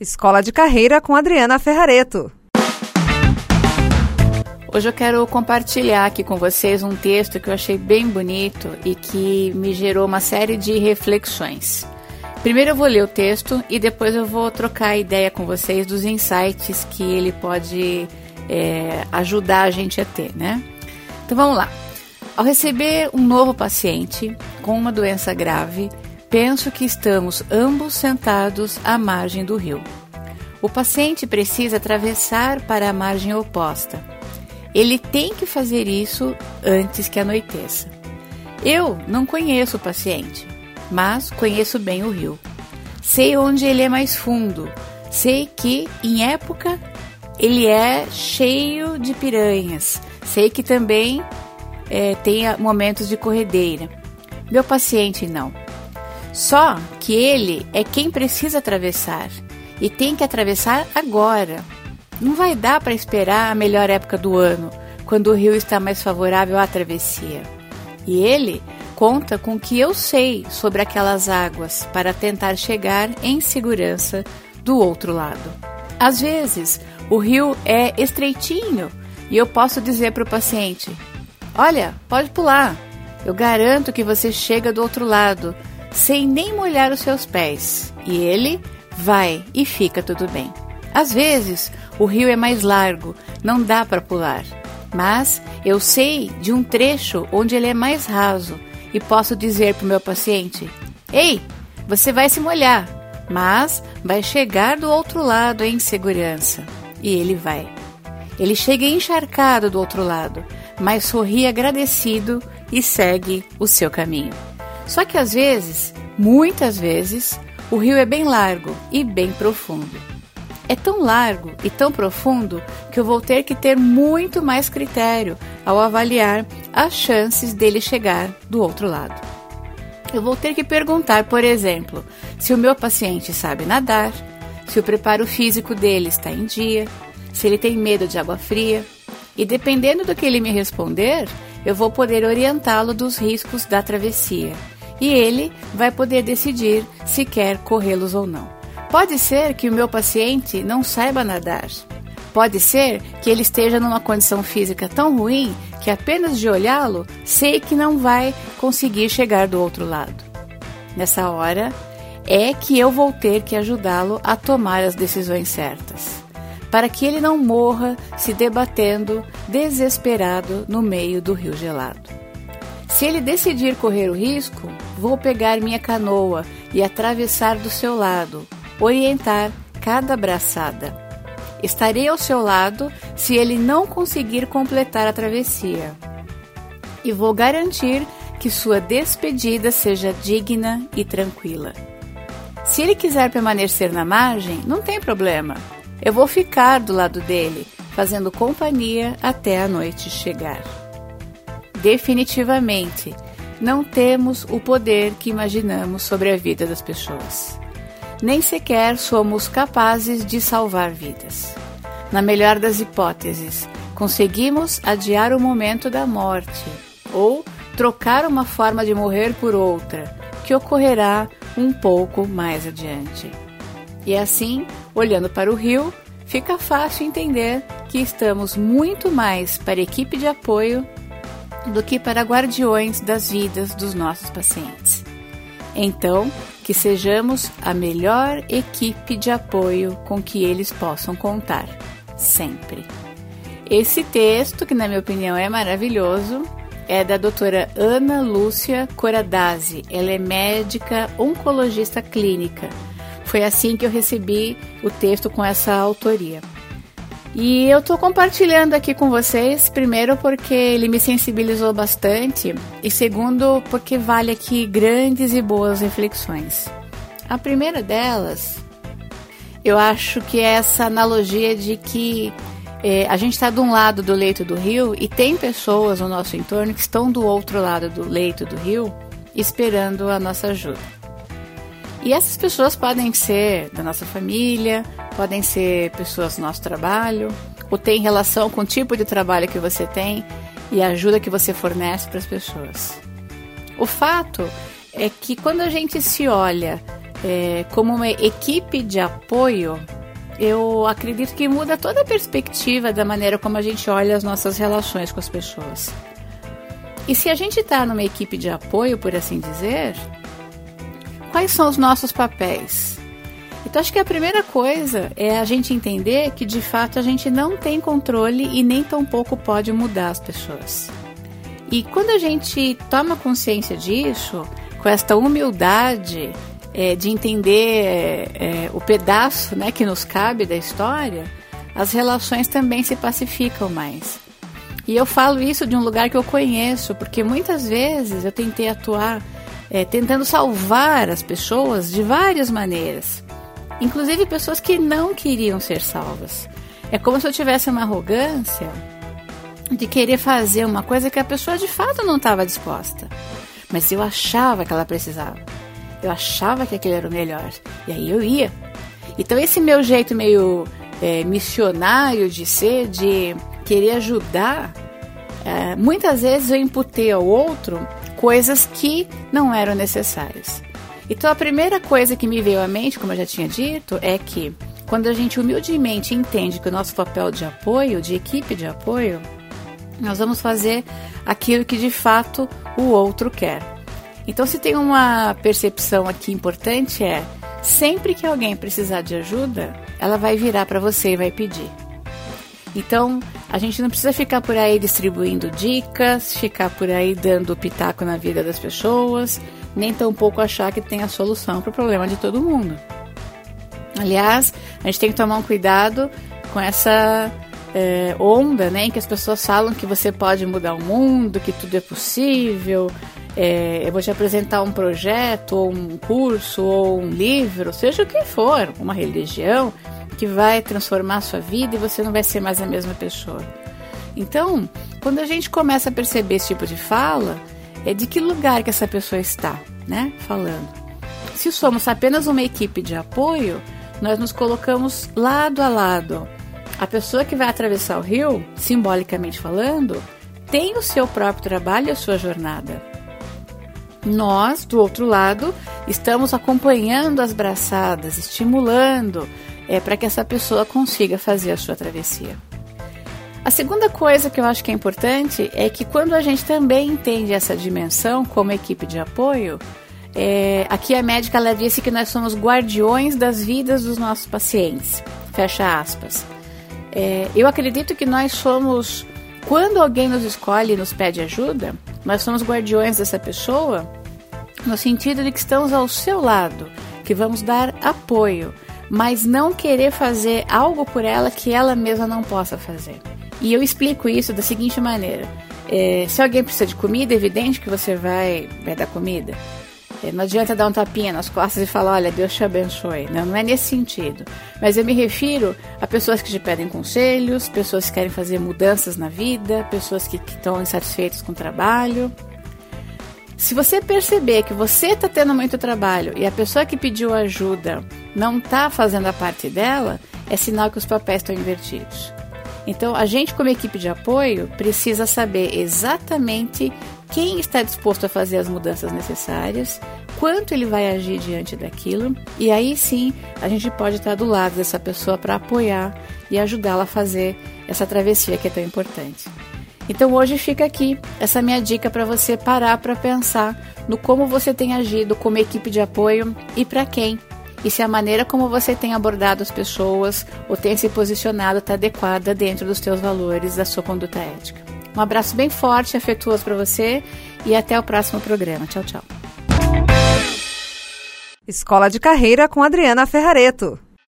Escola de Carreira com Adriana Ferrareto. Hoje eu quero compartilhar aqui com vocês um texto que eu achei bem bonito e que me gerou uma série de reflexões. Primeiro eu vou ler o texto e depois eu vou trocar ideia com vocês dos insights que ele pode é, ajudar a gente a ter, né? Então vamos lá. Ao receber um novo paciente com uma doença grave, penso que estamos ambos sentados à margem do rio. O paciente precisa atravessar para a margem oposta. Ele tem que fazer isso antes que anoiteça. Eu não conheço o paciente, mas conheço bem o rio. Sei onde ele é mais fundo. Sei que, em época, ele é cheio de piranhas. Sei que também é, tem momentos de corredeira. Meu paciente não. Só que ele é quem precisa atravessar e tem que atravessar agora. Não vai dar para esperar a melhor época do ano, quando o rio está mais favorável à travessia. E ele conta com o que eu sei sobre aquelas águas para tentar chegar em segurança do outro lado. Às vezes, o rio é estreitinho e eu posso dizer para o paciente: Olha, pode pular. Eu garanto que você chega do outro lado sem nem molhar os seus pés. E ele vai e fica tudo bem. Às vezes, o rio é mais largo, não dá para pular. Mas eu sei de um trecho onde ele é mais raso e posso dizer para o meu paciente: Ei, você vai se molhar, mas vai chegar do outro lado em segurança. E ele vai. Ele chega encharcado do outro lado, mas sorri agradecido e segue o seu caminho. Só que às vezes, muitas vezes, o rio é bem largo e bem profundo. É tão largo e tão profundo que eu vou ter que ter muito mais critério ao avaliar as chances dele chegar do outro lado. Eu vou ter que perguntar, por exemplo, se o meu paciente sabe nadar, se o preparo físico dele está em dia, se ele tem medo de água fria, e dependendo do que ele me responder, eu vou poder orientá-lo dos riscos da travessia. E ele vai poder decidir se quer corrê-los ou não. Pode ser que o meu paciente não saiba nadar, Pode ser que ele esteja numa condição física tão ruim que apenas de olhá-lo sei que não vai conseguir chegar do outro lado. Nessa hora é que eu vou ter que ajudá-lo a tomar as decisões certas, para que ele não morra se debatendo desesperado no meio do rio gelado. Se ele decidir correr o risco, vou pegar minha canoa e atravessar do seu lado, orientar cada braçada Estarei ao seu lado se ele não conseguir completar a travessia. E vou garantir que sua despedida seja digna e tranquila. Se ele quiser permanecer na margem, não tem problema. Eu vou ficar do lado dele, fazendo companhia até a noite chegar. Definitivamente, não temos o poder que imaginamos sobre a vida das pessoas nem sequer somos capazes de salvar vidas. Na melhor das hipóteses, conseguimos adiar o momento da morte ou trocar uma forma de morrer por outra, que ocorrerá um pouco mais adiante. E assim, olhando para o rio, fica fácil entender que estamos muito mais para equipe de apoio do que para guardiões das vidas dos nossos pacientes. Então, que sejamos a melhor equipe de apoio com que eles possam contar, sempre. Esse texto, que na minha opinião é maravilhoso, é da doutora Ana Lúcia Coradazzi. Ela é médica oncologista clínica. Foi assim que eu recebi o texto com essa autoria. E eu estou compartilhando aqui com vocês, primeiro porque ele me sensibilizou bastante, e segundo porque vale aqui grandes e boas reflexões. A primeira delas, eu acho que é essa analogia de que é, a gente está de um lado do leito do rio e tem pessoas no nosso entorno que estão do outro lado do leito do rio esperando a nossa ajuda. E essas pessoas podem ser da nossa família, podem ser pessoas do nosso trabalho, ou tem relação com o tipo de trabalho que você tem e a ajuda que você fornece para as pessoas. O fato é que quando a gente se olha é, como uma equipe de apoio, eu acredito que muda toda a perspectiva da maneira como a gente olha as nossas relações com as pessoas. E se a gente está numa equipe de apoio, por assim dizer, quais são os nossos papéis? Então, acho que a primeira coisa é a gente entender que de fato a gente não tem controle e nem tampouco pode mudar as pessoas. E quando a gente toma consciência disso, com esta humildade é, de entender é, o pedaço né, que nos cabe da história, as relações também se pacificam mais. E eu falo isso de um lugar que eu conheço, porque muitas vezes eu tentei atuar é, tentando salvar as pessoas de várias maneiras, inclusive pessoas que não queriam ser salvas. É como se eu tivesse uma arrogância de querer fazer uma coisa que a pessoa de fato não estava disposta, mas eu achava que ela precisava. Eu achava que aquele era o melhor. E aí eu ia. Então, esse meu jeito meio é, missionário de ser, de querer ajudar, é, muitas vezes eu imputei ao outro coisas que não eram necessárias. Então, a primeira coisa que me veio à mente, como eu já tinha dito, é que quando a gente humildemente entende que o nosso papel de apoio, de equipe de apoio, nós vamos fazer aquilo que de fato o outro quer. Então, se tem uma percepção aqui importante é sempre que alguém precisar de ajuda, ela vai virar para você e vai pedir. Então, a gente não precisa ficar por aí distribuindo dicas, ficar por aí dando pitaco na vida das pessoas, nem tampouco achar que tem a solução para o problema de todo mundo. Aliás, a gente tem que tomar um cuidado com essa é, onda, né, em que as pessoas falam que você pode mudar o mundo, que tudo é possível, é, eu vou te apresentar um projeto, ou um curso, ou um livro, seja o que for, uma religião, que vai transformar a sua vida e você não vai ser mais a mesma pessoa. Então, quando a gente começa a perceber esse tipo de fala, é de que lugar que essa pessoa está, né, falando. Se somos apenas uma equipe de apoio, nós nos colocamos lado a lado. A pessoa que vai atravessar o rio, simbolicamente falando, tem o seu próprio trabalho e a sua jornada. Nós, do outro lado, estamos acompanhando as braçadas, estimulando é, para que essa pessoa consiga fazer a sua travessia. A segunda coisa que eu acho que é importante é que quando a gente também entende essa dimensão como equipe de apoio, é, aqui a médica ela disse que nós somos guardiões das vidas dos nossos pacientes. Fecha aspas. É, eu acredito que nós somos, quando alguém nos escolhe e nos pede ajuda, nós somos guardiões dessa pessoa no sentido de que estamos ao seu lado, que vamos dar apoio, mas não querer fazer algo por ela que ela mesma não possa fazer. E eu explico isso da seguinte maneira: é, se alguém precisa de comida, é evidente que você vai, vai dar comida. É, não adianta dar um tapinha nas costas e falar, olha, Deus te abençoe. Não, não é nesse sentido. Mas eu me refiro a pessoas que te pedem conselhos, pessoas que querem fazer mudanças na vida, pessoas que estão insatisfeitas com o trabalho. Se você perceber que você está tendo muito trabalho e a pessoa que pediu ajuda não está fazendo a parte dela, é sinal que os papéis estão invertidos. Então, a gente, como equipe de apoio, precisa saber exatamente quem está disposto a fazer as mudanças necessárias, quanto ele vai agir diante daquilo, e aí sim a gente pode estar do lado dessa pessoa para apoiar e ajudá-la a fazer essa travessia que é tão importante. Então hoje fica aqui essa minha dica para você parar para pensar no como você tem agido como equipe de apoio e para quem. E se a maneira como você tem abordado as pessoas ou tem se posicionado está adequada dentro dos teus valores, da sua conduta ética. Um abraço bem forte afetuoso para você e até o próximo programa. Tchau, tchau. Escola de Carreira com Adriana Ferrareto.